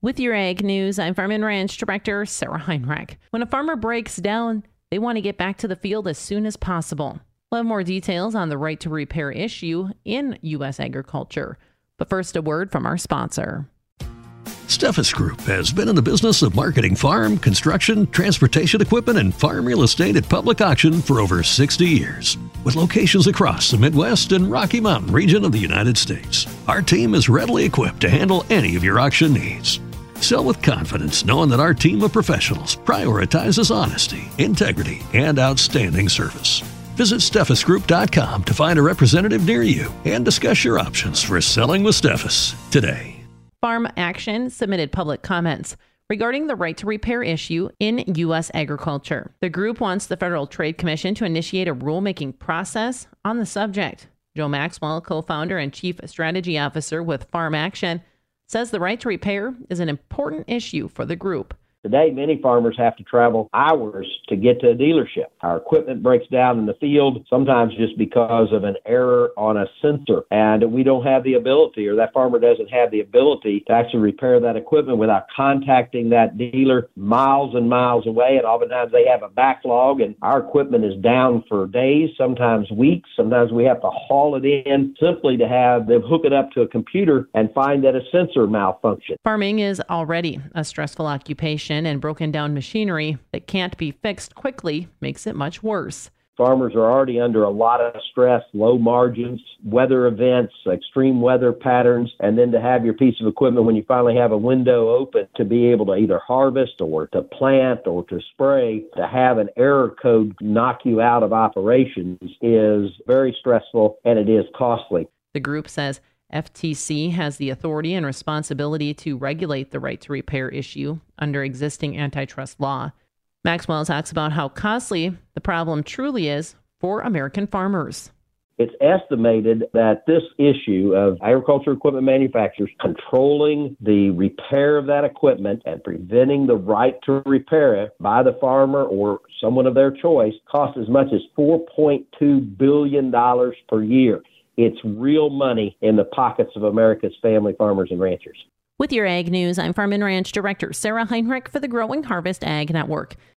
With your ag news, I'm Farm and Ranch Director Sarah Heinrich. When a farmer breaks down, they want to get back to the field as soon as possible. We'll have more details on the right to repair issue in U.S. agriculture. But first, a word from our sponsor. Steffes Group has been in the business of marketing farm, construction, transportation equipment, and farm real estate at public auction for over 60 years. With locations across the Midwest and Rocky Mountain region of the United States, our team is readily equipped to handle any of your auction needs. Sell with confidence, knowing that our team of professionals prioritizes honesty, integrity, and outstanding service. Visit SteffesGroup.com to find a representative near you and discuss your options for selling with Steffes today. Farm Action submitted public comments regarding the right to repair issue in U.S. agriculture. The group wants the Federal Trade Commission to initiate a rulemaking process on the subject. Joe Maxwell, co founder and chief strategy officer with Farm Action, says the right to repair is an important issue for the group. Today, many farmers have to travel hours to get to a dealership. Our equipment breaks down in the field, sometimes just because of an error on a sensor, and we don't have the ability, or that farmer doesn't have the ability to actually repair that equipment without contacting that dealer miles and miles away. And oftentimes they have a backlog, and our equipment is down for days, sometimes weeks. Sometimes we have to haul it in simply to have them hook it up to a computer and find that a sensor malfunction. Farming is already a stressful occupation and broken down machinery that can't be fixed quickly makes it much worse. Farmers are already under a lot of stress, low margins, weather events, extreme weather patterns, and then to have your piece of equipment when you finally have a window open to be able to either harvest or to plant or to spray, to have an error code knock you out of operations is very stressful and it is costly. The group says FTC has the authority and responsibility to regulate the right to repair issue under existing antitrust law. Maxwell talks about how costly the problem truly is for American farmers. It's estimated that this issue of agriculture equipment manufacturers controlling the repair of that equipment and preventing the right to repair it by the farmer or someone of their choice costs as much as $4.2 billion per year. It's real money in the pockets of America's family farmers and ranchers. With your ag news, I'm Farm and Ranch Director Sarah Heinrich for the Growing Harvest Ag Network.